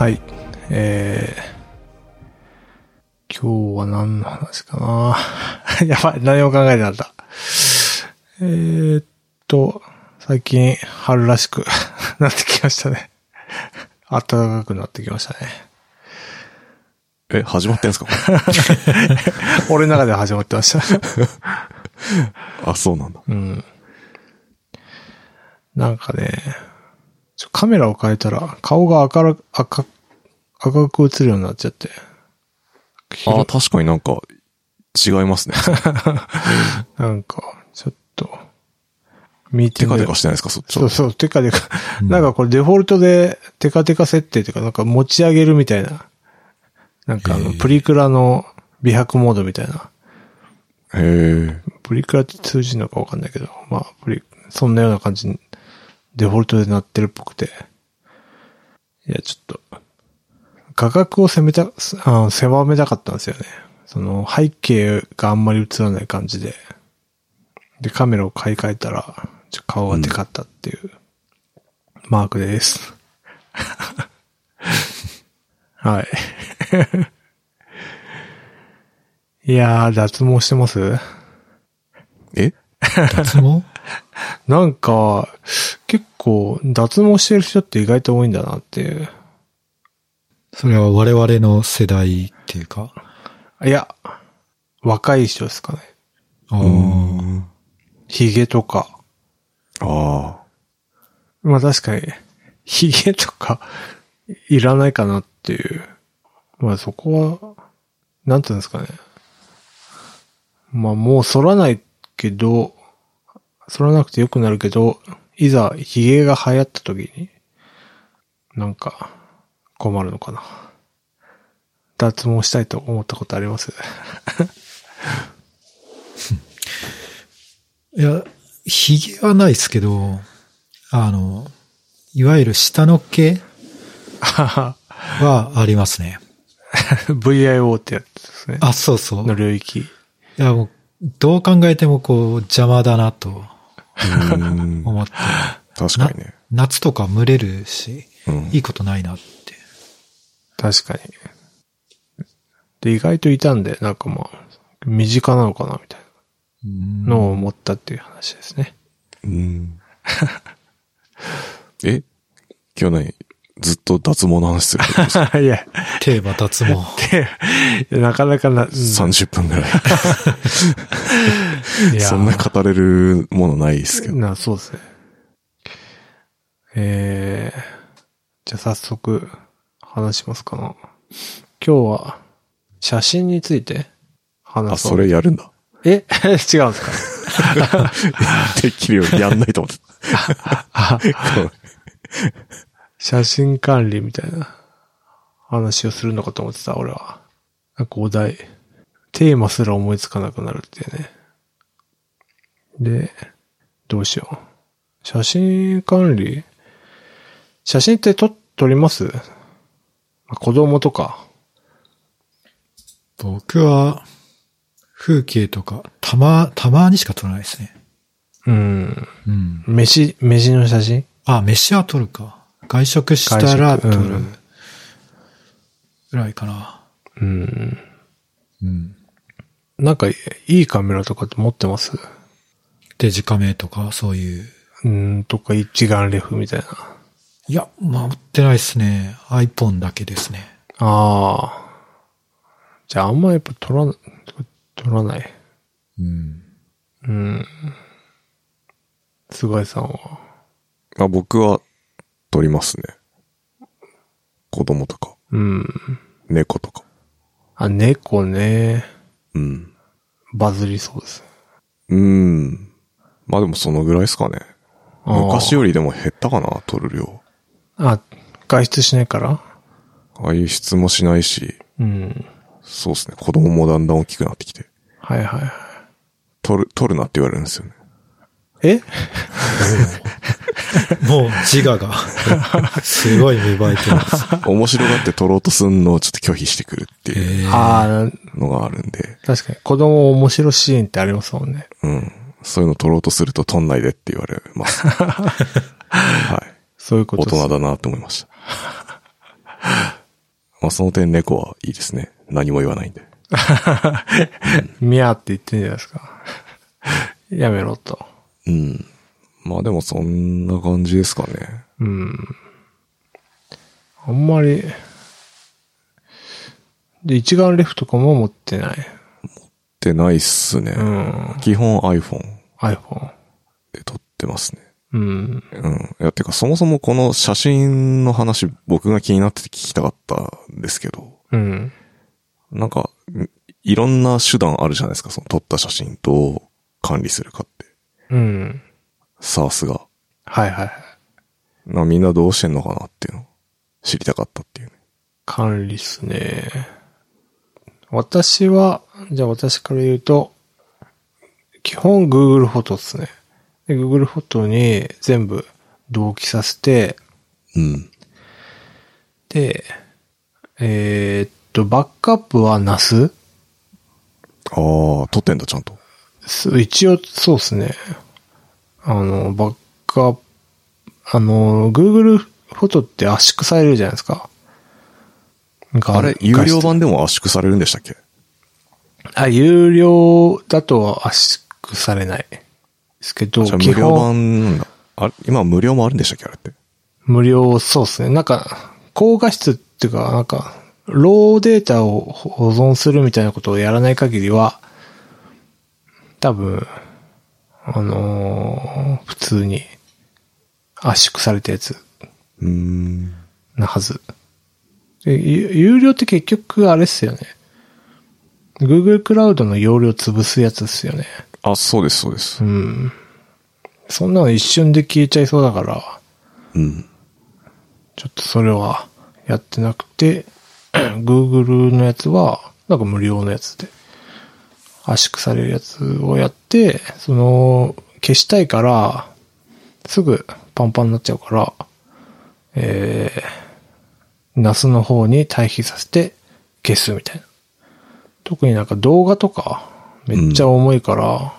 はい。えー、今日は何の話かな？やばい、何も考えてなかった。えーっと、最近春らしく なってきましたね。暖かくなってきましたね。え、始まってんすか？俺の中では始まってました。あ、そうなんだ。うん。なんかね、カメラを変えたら顔が赤ら赤、赤く映るようになっちゃって。あ、確かになんか、違いますね。なんか、ちょっと、見てテカテカしてないですかそっちは？そうそう、テカテカ。なんかこれデフォルトでテカテカ設定というか、なんか持ち上げるみたいな。なんかあの、プリクラの美白モードみたいな。へえ。プリクラって通じるのかわかんないけど、まあ、プリ、そんなような感じに、デフォルトでなってるっぽくて。いや、ちょっと、画角を攻めた、あ狭めたかったんですよね。その、背景があんまり映らない感じで。で、カメラを買い替えたら、ちょ顔がでかったっていう、マークです。はい。いやー、脱毛してます？え？脱毛？なんか、結構、脱毛してる人って意外と多いんだなっていう。それは我々の世代っていうか？いや、若い人ですかね。ああ、うん。髭とか。あまあ確かに、髭とか、いらないかなっていう。まあそこは、なんていうんですかね。まあもう剃らないけど、剃らなくてよくなるけど、いざ髭が流行った時に、なんか、困るのかな。脱毛したいと思ったことあります？いや、髭はないですけど、あの、いわゆる下の毛はありますね。VIO ってやつですね。あ、そうそう。のい領域。や、もう、どう考えてもこう、邪魔だなと。思って。確かにね。夏とか蒸れるし、うん。いいことないなって。確かに。で、意外といたんで、なんかまあ、身近なのかな、みたいうんなのを思ったっていう話ですね。うん。え？今日何？ずっと脱毛の話するすか いや、テーマ脱毛。でなかなかな、うん ?30 分ぐらい。いやそんな語れるものないですけど。な、そうですね。えー、じゃあ早速、話しますかな。今日は、写真についてあ、話そ。そうれやるんだ。え？違うんですか？できるようにやんないと思ってあた。写真管理みたいな話をするのかと思ってた、俺は。なんかお題。テーマすら思いつかなくなるっていうね。で、どうしよう。写真管理？写真って撮、撮ります？まあ子供とか。僕は、風景とか、たま、たまにしか撮らないですね。うん。うん。飯、飯の写真？あ、飯は撮るか。外食したら撮る。ぐらいかな。うん。うん。なんか、いいカメラとかって持ってます？デジカメとか、そういう。うん、とか一眼レフみたいな。いや、持ってないですね。iPhone だけですね。ああ。じゃああんまやっぱ撮らな、撮らない。うん。うん。菅井さんは？あ僕は撮りますね。子供とか、うん。猫とか。あ、猫ね。うん。バズりそうです。うん。まあでもそのぐらいですかね。昔よりでも減ったかな、撮る量。あ、外出しないから？外出もしないし、うん。そうですね。子供もだんだん大きくなってきて。はいはいはい。撮る、撮るなって言われるんですよね。え？もう自我が、すごい芽生えてます。面白がって撮ろうとすんのをちょっと拒否してくるっていうのがあるんで、確かに子供面白シーンってありますもんね。うん。そういうの撮ろうとすると撮んないでって言われます。はい。そういうこと大です人だなって思いました。まあその点猫はいいですね。何も言わないんで。ミャーって言ってんじゃないですか。やめろと。うん。まあでもそんな感じですかね。うん。あんまり、で、一眼レフとかも持ってない。ってないっすね。うん。基本 iPhone iPhone。で撮ってますね。うん。うん。いや、てかそもそもこの写真の話僕が気になってて聞きたかったんですけど、うん。なんか、いろんな手段あるじゃないですか。その撮った写真と管理するかって。うん。サースが。はいはいはい。なみんなどうしてんのかなっていうのを知りたかったっていうね。管理っすね。私は、じゃあ私から言うと、基本 Google フォトっすね。で Google フォトに全部同期させて、うん。で、えーっと、バックアップは NAS? ああ、撮ってんだ、ちゃんと。す一応、そうですね。あの、バックアップ、あの、Google フォトって圧縮されるじゃないですか。あれ、有料版でも圧縮されるんでしたっけ？あ、有料だと圧縮されない。ですけど、無料版なんだ。あれ、今無料もあるんでしたっけ？あれって。無料、そうですね。なんか、高画質っていうか、なんか、ローデータを保存するみたいなことをやらない限りは、多分、あのー普通に圧縮されたやつ。なはず。で有有料って結局あれっすよね。Google クラウドの容量潰すやつですよね。あ、そうです、そうですう。ん。そんなの一瞬で消えちゃいそうだから、うん。ちょっとそれはやってなくて、Google のやつは、なんか無料のやつで、圧縮されるやつをやって、その、消したいから、すぐパンパンになっちゃうから、えー、NAS の方に対比させて消すみたいな。特になんか動画とか、めっちゃ重いから、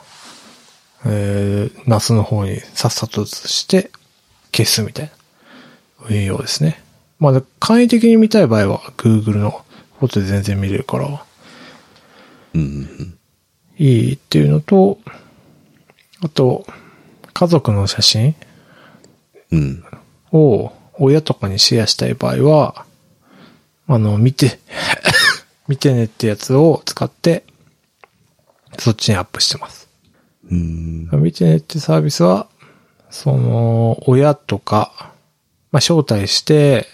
えー、NAS の方にさっさと移して消すみたいな。運用ですね。まあ、簡易的に見たい場合は Google のフォトで全然見れるから、うん。いいっていうのと、あと、家族の写真うん。を親とかにシェアしたい場合は、あの、見て、見てねってやつを使って、そっちにアップしてます。うん。見てねってサービスは、その、親とか、まあ、招待して、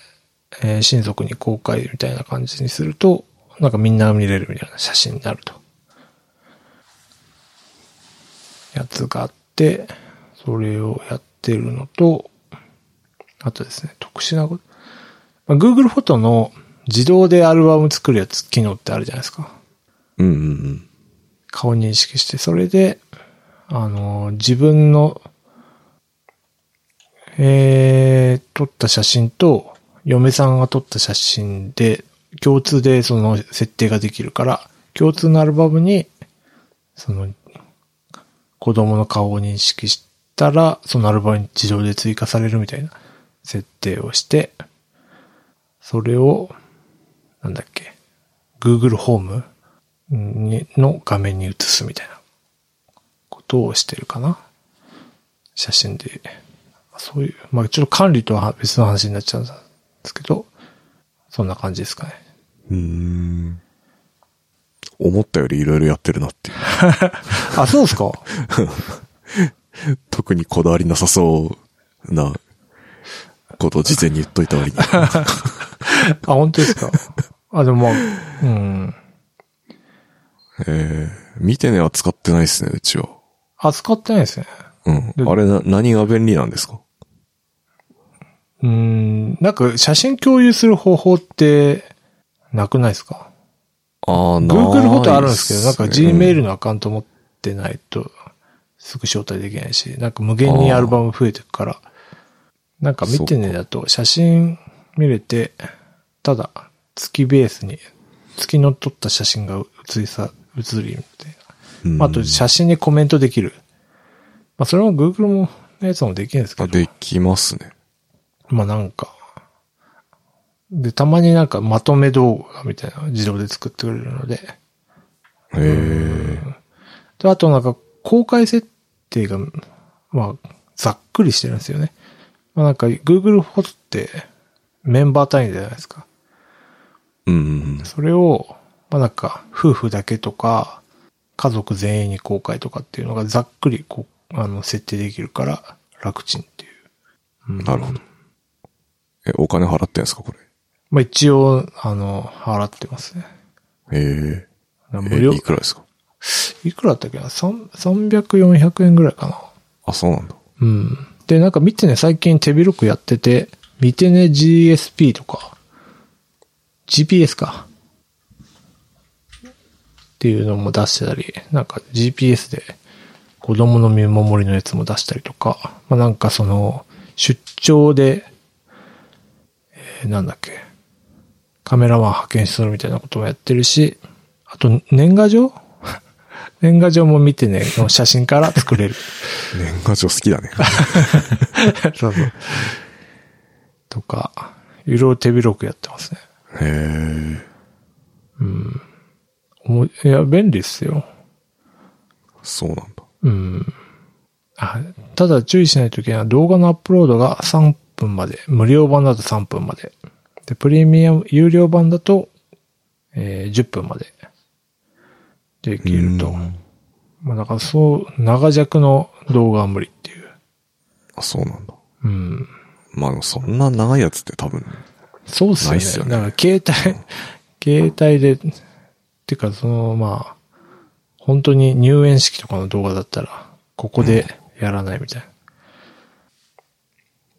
えー親族に公開みたいな感じにすると、なんかみんな見れるみたいな写真になると。やつがあって、それをやってるのと、あとですね、特殊なこと。まあ、Google フォトの自動でアルバム作るやつ、機能ってあるじゃないですか。うんうんうん。顔認識して、それで、あの、自分の、えー、撮った写真と、嫁さんが撮った写真で、共通でその設定ができるから、共通のアルバムに、その、子供の顔を認識したら、そのアルバムに自動で追加されるみたいな設定をして、それを、なんだっけ、Google ホームの画面に映すみたいなことをしてるかな。写真で。そういう、まあちょっと管理とは別の話になっちゃうんですけど、そんな感じですかね。うん。思ったよりいろいろやってるなっていう。あ、そうですか？特にこだわりなさそうなことを事前に言っといた割に。あ、本当ですか？あ、でもまあ、うん。えー、見てねは使ってないですね、うちは。あ、使ってないですね。うん。あれな、何が便利なんですか？うん、なんか写真共有する方法って、なくないですか？ああ、な Google フォトあるんですけど、なんか Gmail のアカウント持ってないと、すぐ招待できないし、なんか無限にアルバム増えてくから、なんか見てねだと写真見れて、ただ月ベースに、月の撮った写真が映りさ、映りみたいうんな。あと写真にコメントできる。まあそれも Google も、のやつもできるんですけあ、ど、できますね。まあなんか、で、たまになんかまとめ動画みたいなの自動で作ってくれるので。へえ。で、あとなんか公開設定が、まあ、ざっくりしてるんですよね。まあなんか Google フォトってメンバー単位じゃないですか。うん。それを、まあなんか夫婦だけとか、家族全員に公開とかっていうのがざっくりこう、あの、設定できるから楽ちんっていう。うんなるほど。え、お金払ってんすか、これ？まあ一応、あの、払ってますね。へえ。無料え、いくらですか？いくらだったっけな？三300、400円ぐらいかな。あ、そうなんだ。うん。で、なんか見てね、最近手広くやってて、見てね GSP とか、GPS か。っていうのも出してたり、なんか GPS で子供の見守りのやつも出したりとか、まあなんかその、出張で、えーなんだっけ、カメラマン派遣するみたいなこともやってるし、あと年賀状？年賀状も見てね、の写真から作れる。年賀状好きだね。そうそう。とか、いろいろ手広くやってますね。へえ。おもいや、便利っすよ。そうなんだ。うん。あ、ただ注意しないといけないのは動画のアップロードが3分まで。無料版だと3分まで。で、プレミアム、有料版だと、えー10分まで。できると。うんまあ、だからそう、長尺の動画は無理っていう。あ、そうなんだ。うん。まあそんな長いやつって多分、そうっすよね。ないっすよねだから携帯、携帯で、てかその、まあ、本当に入園式とかの動画だったら、ここでやらないみたいな。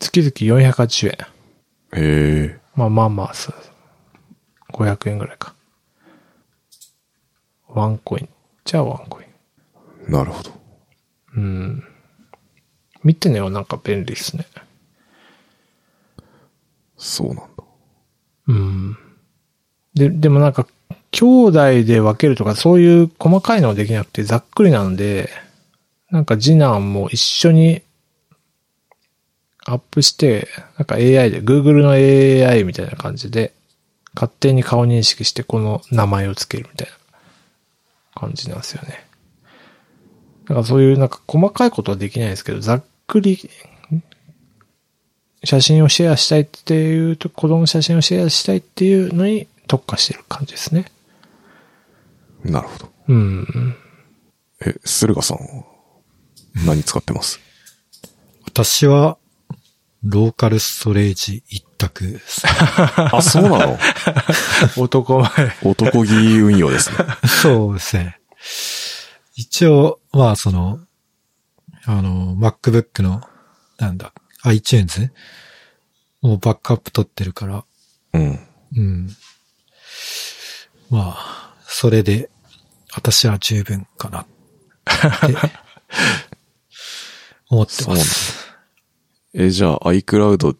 月々480円。へえ。まあまあまあ、そう500円ぐらいか。ワンコイン。じゃあワンコイン。なるほど。うん。見てねはなんか便利ですね。そうなんだ。うん。で、でもなんか、兄弟で分けるとかそういう細かいのはできなくてざっくりなので、なんか次男も一緒にアップして、なんか AI で、Google の AI みたいな感じで、勝手に顔認識してこの名前をつけるみたいな感じなんですよね。だからそういうなんか細かいことはできないですけど、ざっくり写真をシェアしたいっていうと、子供の写真をシェアしたいっていうのに特化してる感じですね。なるほど。うん。え、駿河さんは何使ってます？私は、ローカルストレージ一択。あ、そうなの？男前。男気運用ですね。そうですね。一応、まあ、その、あの、MacBook の、なんだ、iTunes をバックアップ取ってるから、うん。うん。まあ、それで、私は十分かなって、思ってます。。え、じゃあ iCloud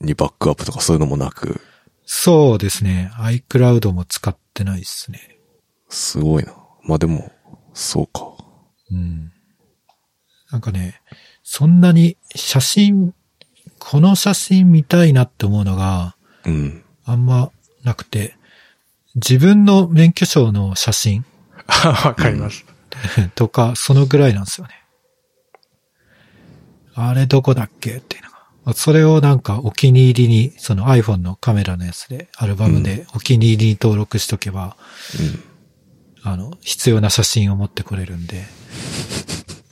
にバックアップとかそういうのもなく、そうですね。iCloud も使ってないですね。すごいな。まあでも、そうか。うん。なんかね、そんなに写真、この写真見たいなって思うのがうん。あんまなくて、自分の免許証の写真 わかります。とか、そのぐらいなんですよね。あれどこだっけっていうのが。まあそれをなんかお気に入りに、その iPhone のカメラのやつで、アルバムでお気に入りに登録しとけば、あの、必要な写真を持ってこれるんで、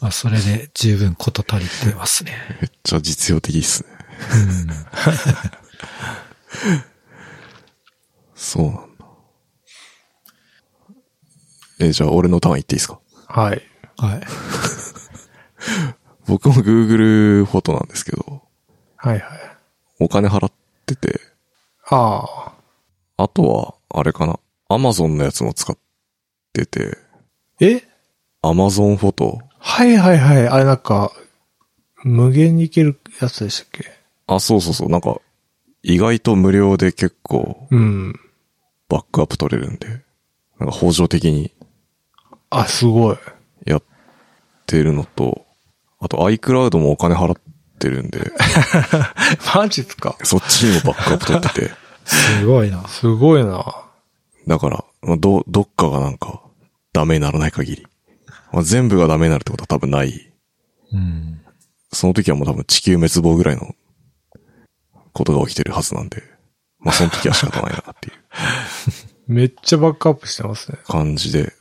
まあ、それで十分こと足りてますね。めっちゃ実用的っすね。そうなんだ。え、じゃあ俺のターン言っていいですか？はい。はい。僕も Google フォトなんですけど、はいはい。お金払ってて、ああ。あとは、あれかな、Amazon のやつも使ってて、え？Amazon フォト、はいはいはい。あれなんか、無限にいけるやつでしたっけ？あ、そうそうそう、なんか、意外と無料で結構うん。バックアップ取れるんで、なんか法上的にあ、すごい。やってるのと、あと iCloud もお金払ってるんで、マジっすか？そっちにもバックアップ取ってて、すごいな。すごいな。だから、まあど、どっかがなんか、ダメにならない限り。まあ、全部がダメになるってことは多分ない。うん。その時はもう多分地球滅亡ぐらいのことが起きてるはずなんで、まあその時は仕方ないなっていう めっちゃバックアップしてますね。感じで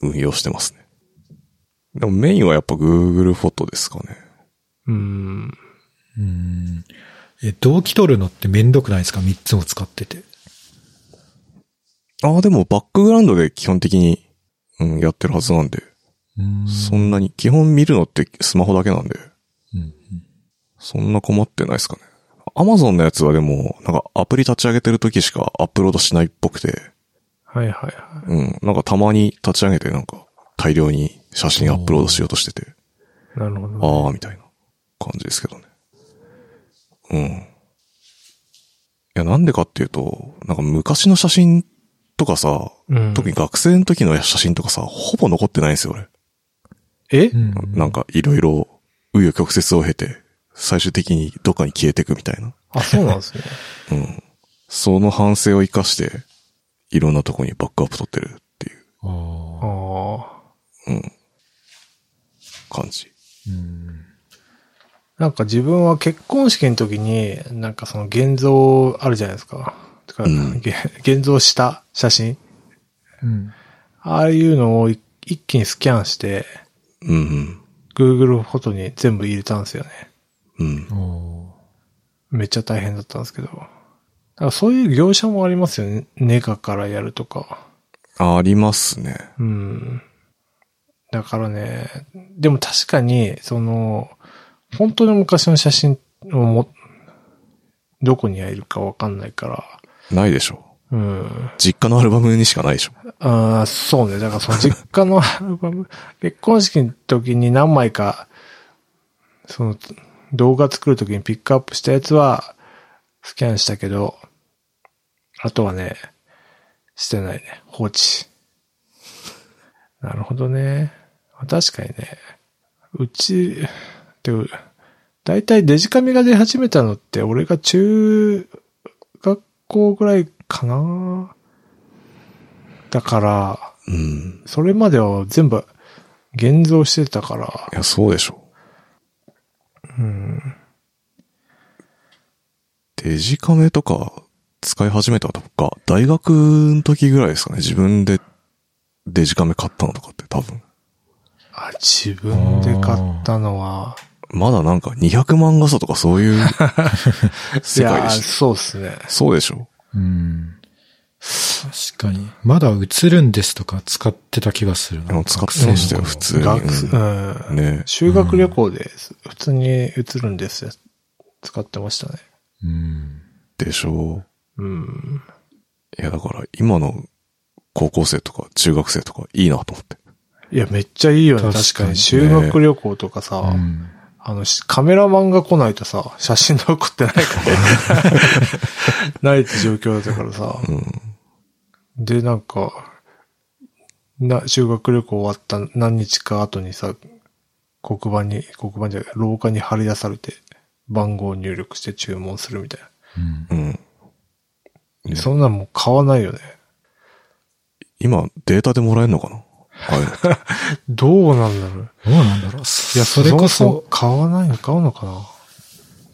運用してますね。でもメインはやっぱ Google フォトですかね。うん。うん。え、同期取るのってめんどくないですか ?3 つも使ってて。ああ、でもバックグラウンドで基本的に、うん、やってるはずなんで、うん。そんなに、基本見るのってスマホだけなんで、うん。そんな困ってないですかね。Amazon のやつはでも、なんかアプリ立ち上げてる時しかアップロードしないっぽくて、はいはいはうん、なんかたまに立ち上げてなんか大量に写真アップロードしようとしてて、い。なるほど。ああ、みたいな感じですけどね。うん。いや、なんでかっていうと、なんか昔の写真とかさ、うん特に学生の時の写真とかさ、ほぼ残ってないんですよ、俺。え？うん。なんかいろいろ、紆余曲折を経て、最終的にどっかに消えていくみたいな。あ、そうなんですね。うん。その反省を生かして、いろんなとこにバックアップ取ってるっていうああ。うん感じ。うん。なんか自分は結婚式の時に、なんかその現像あるじゃないですか。うんげ 現像した写真うん。ああいうのをい一気にスキャンして、うん、Google フォトに全部入れたんですよね。うん。めっちゃ大変だったんですけど。だからそういう業者もありますよね。ネガからやるとか。あありますね。うん。だからね、でも確かに、その、本当の昔の写真をも、どこにいるかわかんないから、ないでしょ。うん。実家のアルバムにしかないでしょ。ああ、そうね。だからその 実家のアルバム、結婚式の時に何枚か、その動画作る時にピックアップしたやつはスキャンしたけど、あとはね、してないね。放置。なるほどね。確かにね。うち、だいたいデジカメが出始めたのって俺が中学校ぐらいかな？だから、うん。それまでは全部現像してたからい、や、そうでしょ。うん。デジカメとか使い始めたとか、大学の時ぐらいですかね。自分でデジカメ買ったのとかって多分。あ、自分で買ったのは、まだなんか200万画素とかそういう 世界でしそうっすね。ょ。そうでしょ。うん。確かに。まだ映るんですとか使ってた気がするな。使ってましたよ、普通に。うんうん。ね修学旅行で普通に映るんですよ。使ってましたね。うん。でしょうん。う。いや、だから今の高校生とか中学生とかいいなと思って。いや、めっちゃいいよね。確かに確かに。修学旅行とかさ、うん。あの、しカメラマンが来ないとさ、写真残ってないから。ないって状況だったからさ。うん。で、なんか、な、修学旅行終わった何日か後にさ、黒板に、黒板じゃない、廊下に貼り出されて、番号を入力して注文するみたいうん。うん。な。そんなんもう買わないよね。今、データでもらえるのかな？ああい どうなんだろう。どうなんだろう。いや、それこそ買わないの買うのかな？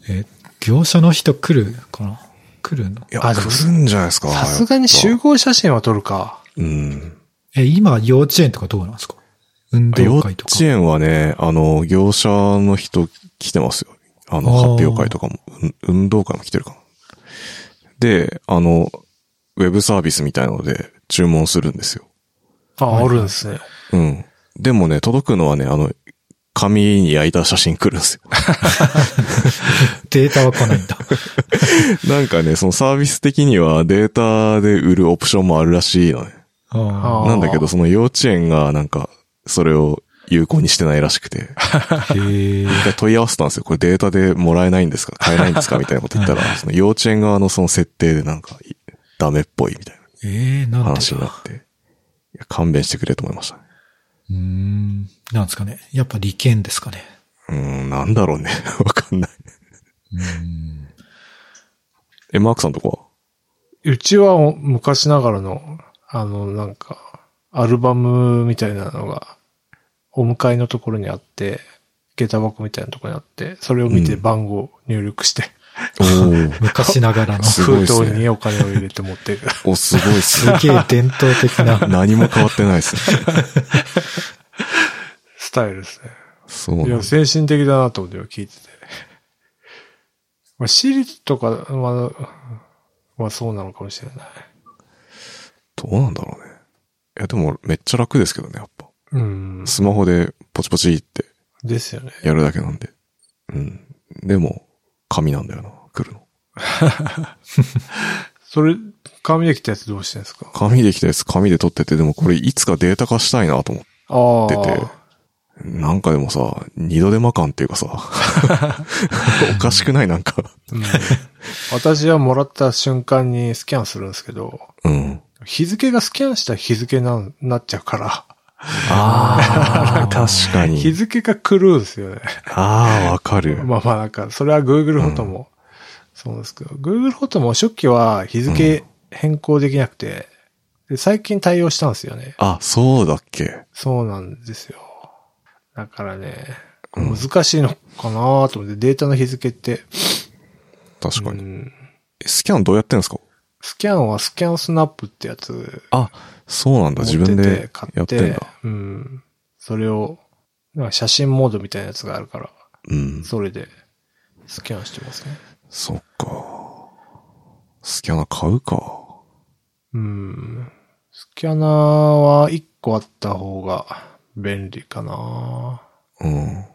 え、業者の人来るかな？来るの？いや、来るんじゃないですか。さすがに集合写真は撮るか。ぱうん。え、今、幼稚園とかどうなんですか？運幼稚動会とか。園はね、あの、業者の人来てますよ。あの、発表会とかも、うん運動会も来てるかな。で、あの、ウェブサービスみたいなので注文するんですよ。あ、はいあるんですね。うん。でもね、届くのはね、あの、紙に焼いた写真来るんですよ。データは来ないんだ。なんかね、そのサービス的にはデータで売るオプションもあるらしいのね。ああーなんだけど、その幼稚園がなんか、それを有効にしてないらしくて、あ。へ問い合わせたんですよ。これデータでもらえないんですか？買えないんですか？みたいなこと言ったら、その幼稚園側のその設定でなんか、いダメっぽいみたいええ、ななんで話になって、いや勘弁してくれと思いましたね。うーん。なんですかね。やっぱ利権ですかね。うーん、なんだろうね。わかんない。うーん。え、マークさんとこは？うちは昔ながらの、あの、なんか、アルバムみたいなのが、お迎えのところにあって、下駄箱みたいなところにあって、それを見てうん番号入力して、昔ながらの。封筒にお金を入れて持っていく。お、すごいっすね。げえ伝統的な。何も変わってないですね。スタイルですね。いや、そうなんだ。先進的だなと思って聞いてて。まあ、私立とか、まあ、まあそうなのかもしれない。どうなんだろうね。いや、でもめっちゃ楽ですけどね、やっぱ。うん。スマホでポチポチってですよね。やるだけなんで。うん。でも、紙なんだよな、来るの。それ、紙で来たやつどうしてんですか？紙で来たやつ紙で撮ってて、でもこれいつかデータ化したいなと思って。てなんかでもさ、二度手間感っていうかさ、おかしくない？なんか。うん私はもらった瞬間にスキャンするんですけど、うん。日付がスキャンした日付な、なっちゃうから、ああ、確かに。日付が狂うんですよね。ああ、わかる。まあまあなんか、それは Google フォトも、そうですけど、Google フォトも初期は日付変更できなくて、で最近対応したんですよね。あ、そうだっけ。そうなんですよ。だからね、うん難しいのかなと思って、データの日付って、確かに。うんスキャンどうやってんですか？スキャンはスキャンスナップってやつあ、そうなんだ。自分で買やってんだ。うん。それを、なんか写真モードみたいなやつがあるから、うん。それでスキャンしてますね。そっか。スキャナー買うか。うん。スキャナーは1個あった方が便利かなうん。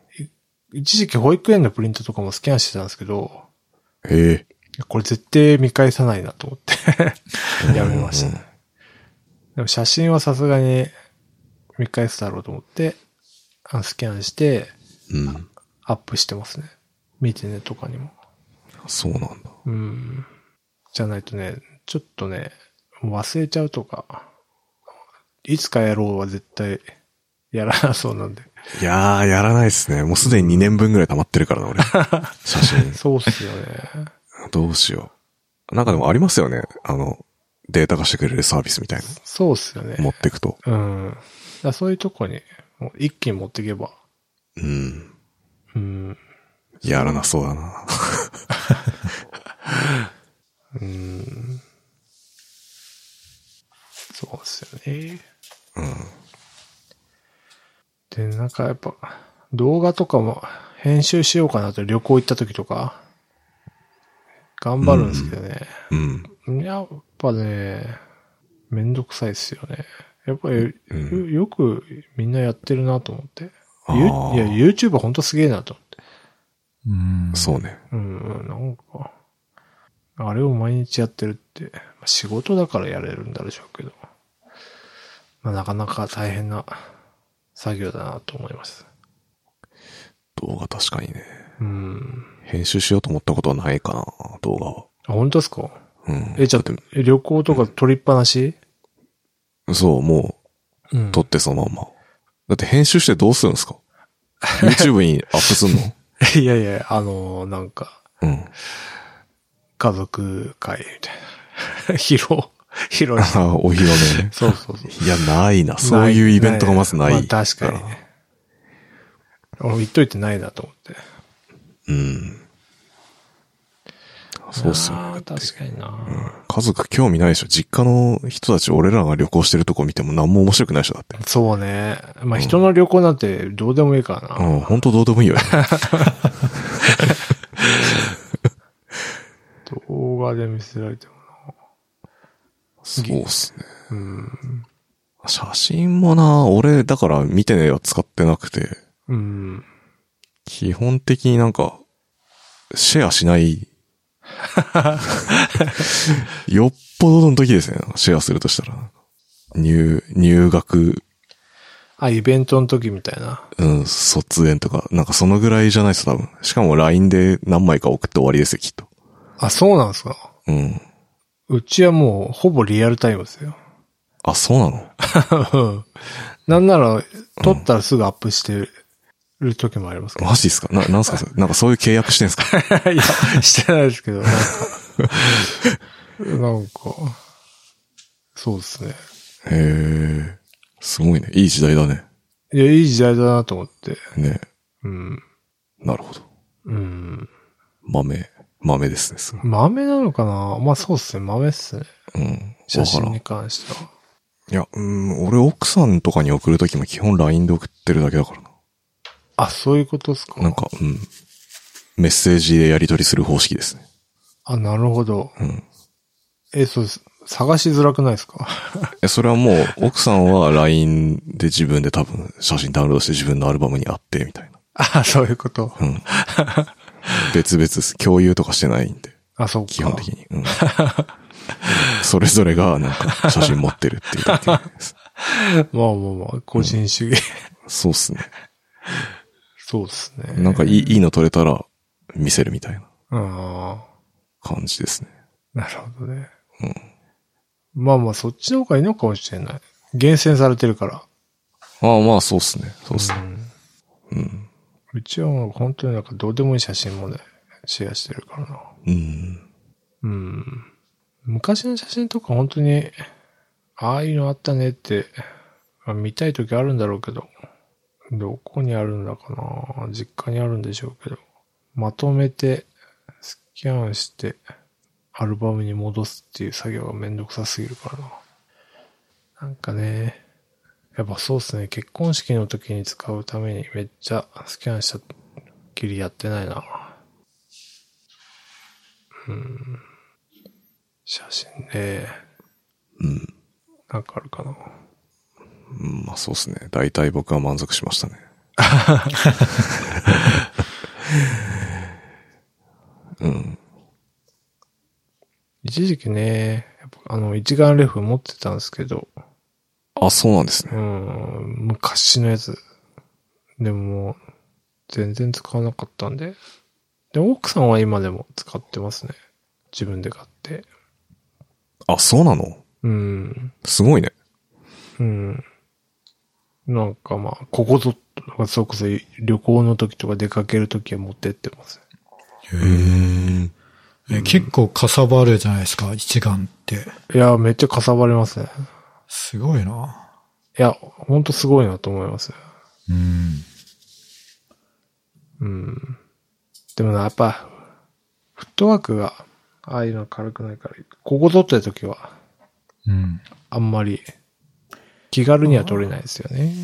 一時期保育園のプリントとかもスキャンしてたんですけど、えこれ絶対見返さないなと思って やめましたね。でも写真はさすがに見返すだろうと思って、スキャンしてえうん。アップしてますね。見てねとかにも。そうなんだ。うん。じゃないとね、ちょっとね、忘れちゃうとか、いつかやろうは絶対やらなそうなんで。いやー、やらないっすね。もうすでに2年分ぐらい溜まってるからな、俺。写真。そうっすよね。どうしよう。なんかでもありますよね。あの、データ化してくれるサービスみたいそうっすよね。な。持ってくと。うん。だそういうとこに、もう一気に持っていけば。うん。うん。やらなそうだな。うん。そうっすよね。うん。で、なんかやっぱ、動画とかも編集しようかなと旅行行った時とか、頑張るんですけどね。うん。やっぱね、めんどくさいっすよね。やっぱり、うんよよくみんなやってるなと思って。いーや、YouTuber ほんとすげえなと思って。うん。そうね。うん、うんなんか、あれを毎日やってるって、まあ仕事だからやれるんだでしょうけど、まあ、なかなか大変な作業だなと思います。動画確かにね。うん。編集しようと思ったことはないかな、動画は。あ、本当ですか？うん。え、じゃあだって、え旅行とか取りっぱなし？そう、もうんう、撮ってそのまんま。だって編集してどうするんですか ?YouTube にアップすんの？いやいや、あのなんか、うん。家族会みたいな。披露、披露して。ああ、お披露目ね。そうそうそう。いや、ないな。そういうイベントがまずない。まあ確かにね。俺言っといてないなと思って。うん。そうっすよあね。ー確かにな、家族興味ないでしょ。実家の人たち俺らが旅行してるとこ見ても何も面白くないでしょ、だって。そうね。まあ人の旅行なんてどうでもいいからな。うん、本当どうでもいいよね。動画で見せられてもそうっすね。な。うん。写真もな、俺、だから見てねは使ってなくて、うん。基本的になんか、シェアしない。よっぽどの時ですね、シェアするとしたら。入、入学、あ、イベントの時みたいな。うん、卒園とか、なんかそのぐらいじゃないです多分。しかも LINE で何枚か送って終わりですよ、きっと。あ、そうなんですか。うん。うちはもうほぼリアルタイムですよ。あ、そうなの？うんなんなら、撮ったらすぐアップしてる時もありますけど。マジっすか？な、なんすか？それ？なんかそういう契約してんすか？いや、してないですけど、なんか。なんか、そうですね。へえ。すごいね。いい時代だね。いや、いい時代だなと思って。ね。うん。なるほど。うん。豆。豆ですね。すごい豆なのかな？まあそうっすね。豆っすね。うん。写真にわからん関しては。いや、うん、俺奥さんとかに送るときも基本 LINE で送ってるだけだからな。あ、そういうことっすか？なんか、うん。メッセージでやり取りする方式ですね。あ、なるほど。うん。え、そうです。探しづらくないですか？え、それはもう、奥さんは LINE で自分で多分写真ダウンロードして自分のアルバムにあって、みたいな。あ、そういうこと。うん。別々です。共有とかしてないんで、あ、そうか。基本的に。うん。それぞれがなんか写真持ってるっていうだけです。まあまあまあ、個人主義。そうっすね。そうですね。なんかいい、いいの撮れたら見せるみたいなあ感じですね。あ、なるほどね。まあまあ、そっちの方がいいのかもしれない。厳選されてるから。ああ、まあそうっすね。そうっすね。うんうん。うちはもう本当になんかどうでもいい写真もね、シェアしてるからな。うん。うん。昔の写真とか本当に、ああいうのあったねって、まあ見たい時あるんだろうけど、どこにあるんだかな？実家にあるんでしょうけど、まとめて、スキャンして、アルバムに戻すっていう作業がめんどくさすぎるからな。なんかね、やっぱそうっすね、結婚式の時に使うためにめっちゃスキャンしたっきりやってないな。写真ね。うん。なんかあるかな。うんまあそうっすね。大体僕は満足しましたね。うん。一時期ね、やっぱあの、一眼レフ持ってたんですけど、あ、そうなんですうね。ん、昔のやつ。でも全然使わなかったんで。で、奥さんは今でも使ってますね。自分で買って。あ、そうなの？うん。すごいね。うん。なんかまあ、ここぞそれこそ旅行の時とか出かける時は持ってってますね。うん。え結構かさばるじゃないですか、一眼って。いや、めっちゃかさばりますね。すごいな。いや、ほんとすごいなと思います。うん。うん。でもな、やっぱ、フットワークが、ああいうの軽くないから、ここ撮ってる時は、うん。あんまり、気軽には撮れないですよね。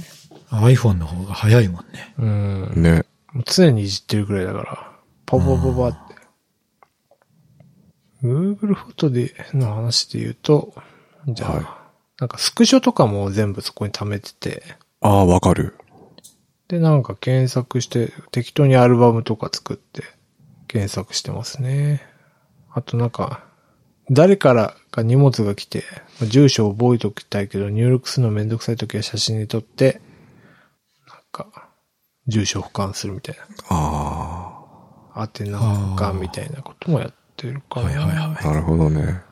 iPhone の方が早いもんね。うん。ね。もう常にいじってるくらいだから、パパパパって。Google フォトでの話で言うと、じゃあ、はいなんかスクショとかも全部そこに貯めてて、ああ、わかる。で、なんか検索して、適当にアルバムとか作って、検索してますね。あとなんか、誰からか荷物が来て、まあ住所を覚えておきたいけど、入力するのめんどくさい時は写真に撮って、なんか、住所を保管するみたいな。ああてなんかみたいなこともやってるかな。はいはいはいあ、なるほどね。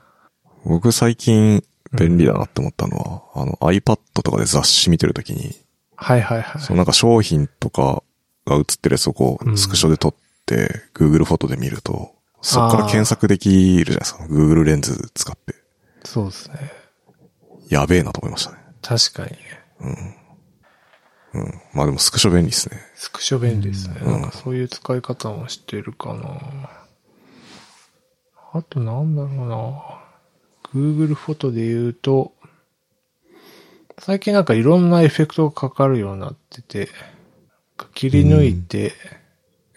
僕最近便利だなって思ったのは、あの iPad とかで雑誌見てるときに、はいはいはい。そのなんか商品とかが写ってるやつをこう、うんスクショで撮って、Google フォトで見ると、そっから検索できるじゃないですか。Google レンズ使って。そうですね。やべえなと思いましたね。確かに。うん。まあでもスクショ便利ですね。スクショ便利ですね。うんなんかそういう使い方も知ってるかな。あとなんだろうな。Google フォトで言うと、最近なんかいろんなエフェクトがかかるようになってて、切り抜いて、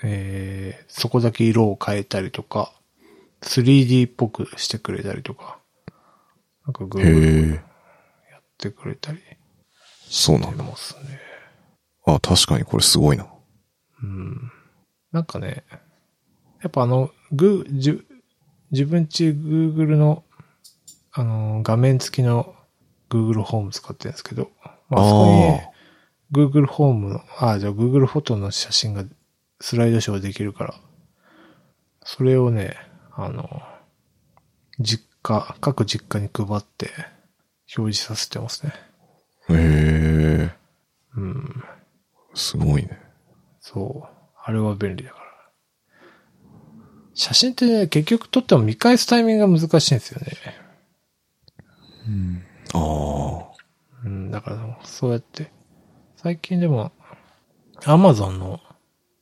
えー、そこだけ色を変えたりとか、3D っぽくしてくれたりとか、なんか Google。やってくれたりしそうなんだ。あ、確かにこれすごいな。うん。なんかね、やっぱあの、グー、じゅ、自分ち Google の、あの、画面付きの Google ホーム使ってるんですけど、まあ、そこに Google ホームの、あ、じゃあ Google フォトの写真がスライドショーできるから、それをね、あの、実家、各実家に配って表示させてますね。へえ。うん。すごいね。そう。あれは便利だから。写真ってね、結局撮っても見返すタイミングが難しいんですよね。うん。ああ。うん、だから、そうやって、最近でも、アマゾンの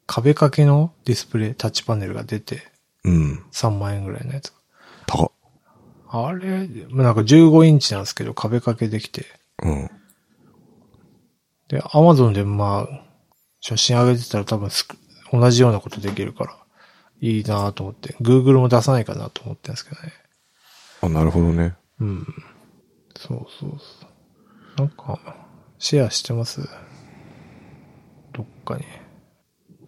壁掛けのディスプレイ、タッチパネルが出て、うん。3万円ぐらいのやつ。高っ。あれ、まあなんか15インチなんですけど、壁掛けできて。うん。で、アマゾンでまあ、写真上げてたら多分すく同じようなことできるから、いいなと思って、Google も出さないかなと思ってるんですけどね。あ、なるほどね。うん。そうそうそう。なんか、シェアしてます？どっかに。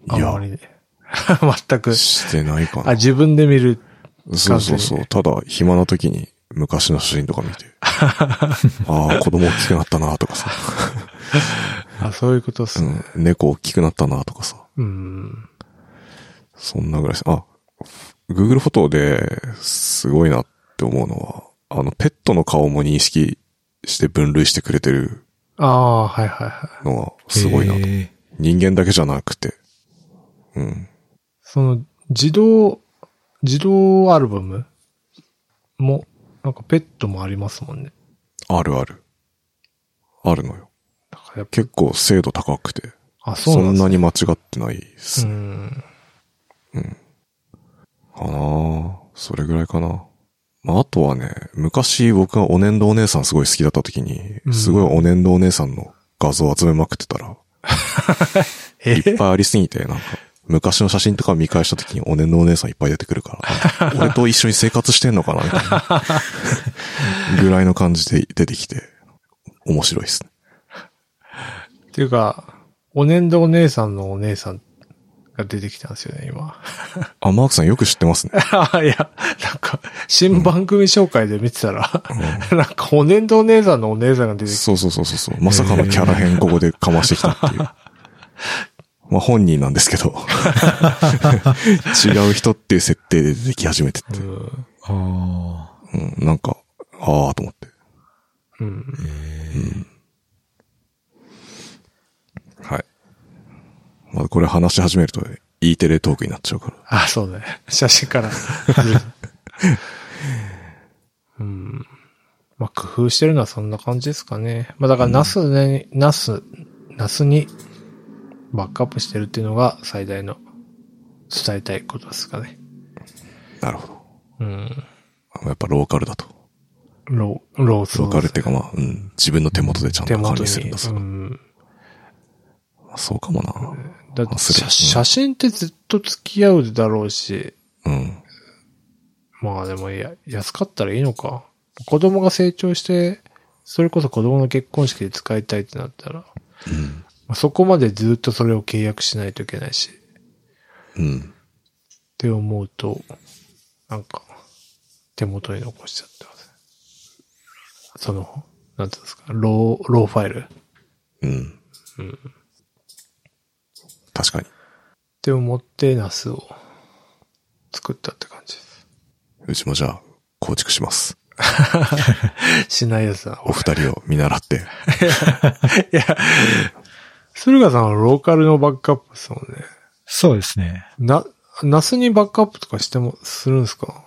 あいやんまりね。全く。してないかあ、な。自分で見る。そうそうそう。ただ、暇な時に昔の写真とか見て。ああ、子供大きくなったなとかさ。あ、そういうことっすうね。ん。猫大きくなったなとかさ。うん。そんなぐらい。あ、Google フォトですごいなって思うのは、あの、ペットの顔も認識して分類してくれてるああ、はいはいはい。のがすごいなと。へ人間だけじゃなくて。うん。その、自動、自動アルバムも、なんかペットもありますもんね。あるある。あるのよ。結構精度高くて。あ、そそうなんね。んなに間違ってないです。うん。かなあそれぐらいかな。まあ、あとはね、昔僕がお年度お姉さんすごい好きだった時に、うんすごいお年度お姉さんの画像を集めまくってたら、えいっぱいありすぎて、なんか、昔の写真とか見返した時にお年度お姉さんいっぱい出てくるから、俺と一緒に生活してんのかなみたいな。ぐらいの感じで出てきて、面白いですね。っていうか、お年度お姉さんのお姉さんが出てきたんですよね、今。あ、マークさんよく知ってますね。あいや、なんか、新番組紹介で見てたら、なんか、お年度お姉さんのお姉さんが出てきて、そうそうそうそうそう。まさかのキャラ変ここでかましてきたっていう。まあ本人なんですけど。違う人っていう設定で出てき始めてって。うんあうん、なんか、ああと思って。うん。はい。まあこれ話し始めると E テレトークになっちゃうから。あ、そうだね。写真から。うん。まあ、工夫してるのはそんな感じですかね。まあ、だから、ナスね、ナス、ナスにバックアップしてるっていうのが最大の伝えたいことですかね。なるほど。うん。やっぱローカルだと。ロー、ロースローカルっていうかまあ、うん、自分の手元でちゃんと管理するんだ。そうう。ん。そうかもな。だって写写真ってずっと付き合うだろうし、うん。まあでもいや、安かったらいいのか。子供が成長して、それこそ子供の結婚式で使いたいってなったら、うん。まあそこまでずっとそれを契約しないといけないし、うん。って思うと、なんか、手元に残しちゃってます。その、なんていうんですか、ロー、ローファイル？っうん。うん確かに。て思ってナスを作ったって感じです。うちもじゃあ、構築します。しないやつだ。お二人を見習って。いや、駿河さんはローカルのバックアップですもんね。そうですね。な、ナスにバックアップとかしても、するんですか？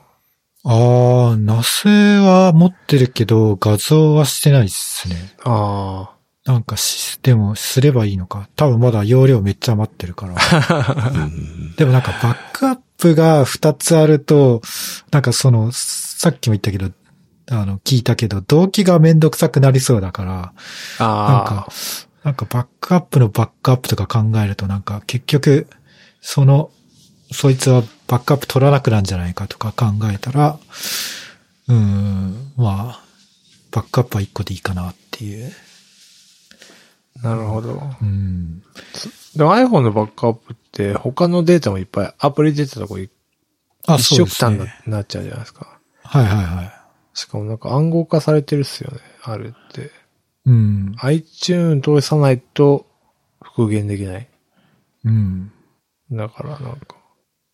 ああ、ナスは持ってるけど、画像はしてないですね。あなんかし、でも、すればいいのか。多分まだ容量めっちゃ待ってるから。うん。でもなんかバックアップが2つあると、なんかその、さっきも言ったけど、あの、聞いたけど、動機がめんどくさくなりそうだから、あ。あなんか、なんかバックアップのバックアップとか考えるとなんか結局、その、そいつはバックアップ取らなくなるんじゃないかとか考えたら、うーん、まあ、バックアップは1個でいいかなっていう。あ、なるほど。うん。でも iPhone のバックアップって他のデータもいっぱい、アプリ出てたとこ一色単にね。なっちゃうじゃないですか。はいはいはい。しかもなんか暗号化されてるっすよね。あるって。うん。iTune 通さないと復元できない。うん。だからなんか。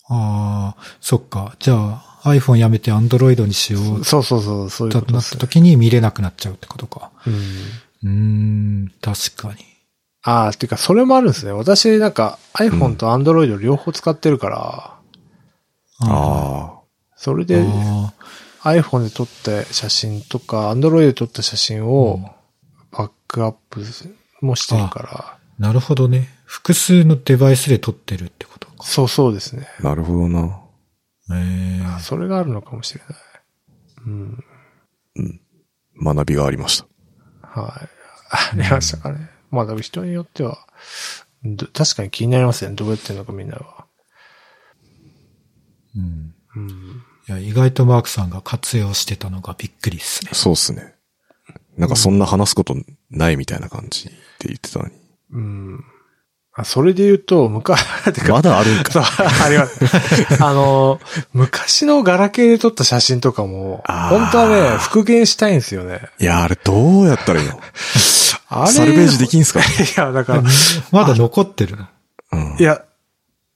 ああ、そっか。じゃあ iPhone やめて Android にしようそうそうそう、そういうことですね。た時に見れなくなっちゃうってことか。うん。うーん、確かに。ああ、てかそれもあるんですね。私なんか iPhone と Android 両方使ってるから、あそれであ iPhone で撮った写真とか、Android で撮った写真をバックアップもしてるから、ーなるほどね。複数のデバイスで撮ってるってことか。そうそうですね。あ、なるほどな。ええそれがあるのかもしれない。うん。学びがありました。はい。ありましたかね。まあ、でも人によっては、ど確かに気になりますよね。どうやってんのかみんなは。うん。うん。いや、意外とマークさんが活用してたのがびっくりっすね。そうっすね。なんかそんな話すことないみたいな感じって言ってたのに。うん。あ、それで言うと、昔、まだあるんか。そう、あります。あの、昔のガラケーで撮った写真とかも、本当はね、復元したいんですよね。いや、あれどうやったらいいの？あれサルベージできんすか？いや、だから、まだ残ってるの。うんい。や、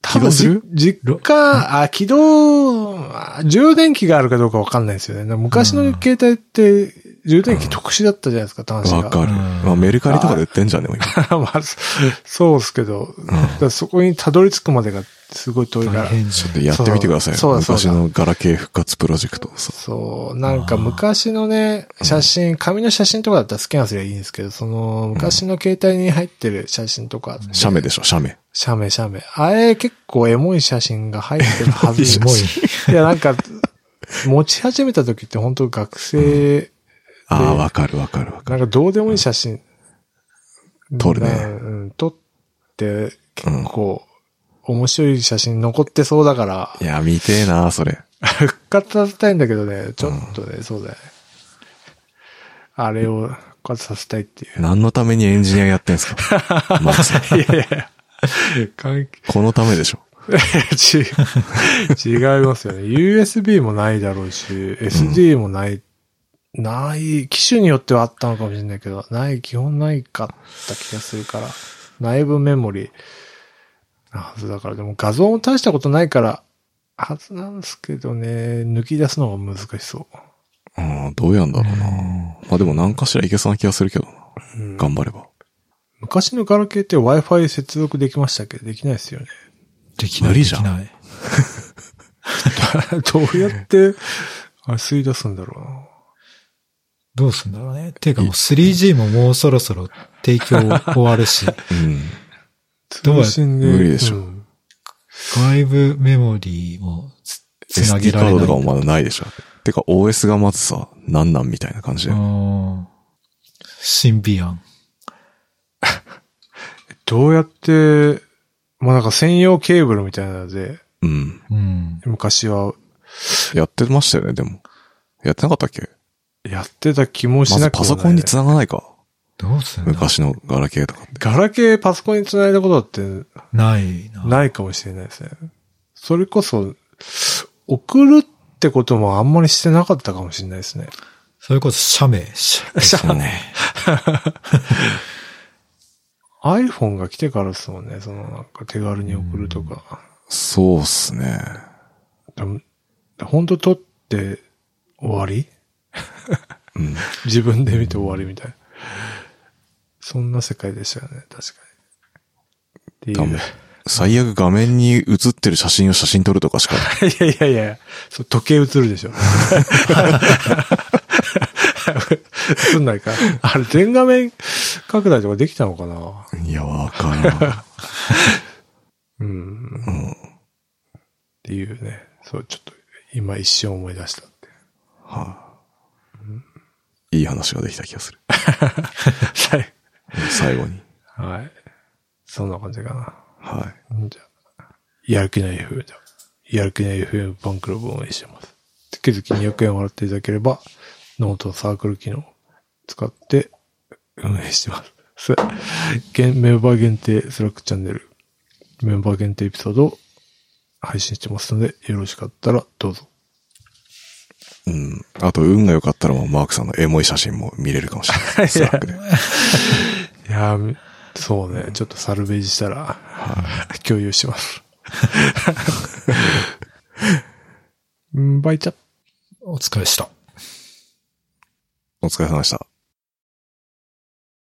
多分実家、あ、起動、あ充電器があるかどうかわかんないですよね。昔の携帯って、充電器特殊だったじゃないですか、端子が。わかる。うんまあメルカリとかで売ってんじゃんね、今。まあ、そそうですけど、そこにたどり着くまでがすごい遠いから大。変ちょっとやってみてくださいよ。そうだそうだ昔のガラケー復活プロジェクト。そう、なんか昔のね、写真、紙の写真とかだったらスキャンすればいいんですけど、その、昔の携帯に入ってる写真とか、写メでしょ、写メ。写メ写メ。あれ結構エモい写真が入ってるはず エモい。いや、なんか、持ち始めた時って本当学生、ああ、わかるわかるわかる。なんかどうでもいい写真。撮るねうん、撮って、結構、面白い写真残ってそうだから、いや、見てえな、それ。復活させたいんだけどね、ちょっとね、そうだよね。あれを復活させたいっていう。何のためにエンジニアやってんすか？いやいや関このためでしょ。係、違いますよね。USB もないだろうし、SD もない、ない、機種によってはあったのかもしれないけど、ない、基本ないかった気がするから、内部メモリなはずだから、でも画像も大したことないから、はずなんですけどね、抜き出すのが難しそう。うん、どうやんだろうな。まあでも何かしらいけそうな気がするけどな。うん頑張れば。昔のガラケーって Wi-Fi 接続できましたっけ？ど、できないですよね。できない。無理じゃんできない。どうやって、あ吸い出すんだろうな。どうすんだろうね。ていうかもう 3G ももうそろそろ提供終わるし、うん。どうや通信で無理でしょうん外部メモリーもつつなげ SD られない。カードとかもまだないでしょ。てか OS がまずさ、なんなんみたいな感じで。うん新美案。どうやって、まあなんか専用ケーブルみたいなので、うん。うん。昔はやってましたよね、でも。やってなかったっけ？やってた気もしまずなくもない、パソコンに繋がないか。どうすんだ昔のガラケーとか。ガラケーパソコンに繋いだことってないな。ないかもしれないですね。それこそ、送るってこともあんまりしてなかったかもしれないですね。それこそ写メ。写そうね。iPhone が来てからですもんね。そのなんか手軽に送るとか。そうっすね。でも本当撮って終わりうん。自分で見て終わりみたいな。そんな世界でしたよね、確かに。っていう。最悪画面に映ってる写真を写真撮るとかしか。いやいやいや、そう時計映るでしょ。映んないか。あれ、全画面拡大とかできたのかないや、わからん。うん。っていうね。そう、ちょっと、今一瞬思い出したって。いい話ができた気がする。はい。最後に。はい。そんな感じかな。はい。じゃあ、やる気ない FM じゃあやる気ない FM ファンクラブを運営してます。月々200円払っていただければ、ノートサークル機能を使って運営してます。メンバー限定スラックチャンネル、メンバー限定エピソードを配信してますので、よろしかったらどうぞ。うん。あと、運が良かったらもうマークさんのエモい写真も見れるかもしれない。スラックで。いやーそうね、ちょっとサルベージしたら、共有します。うんバイチャお疲れした。お疲れ様でした。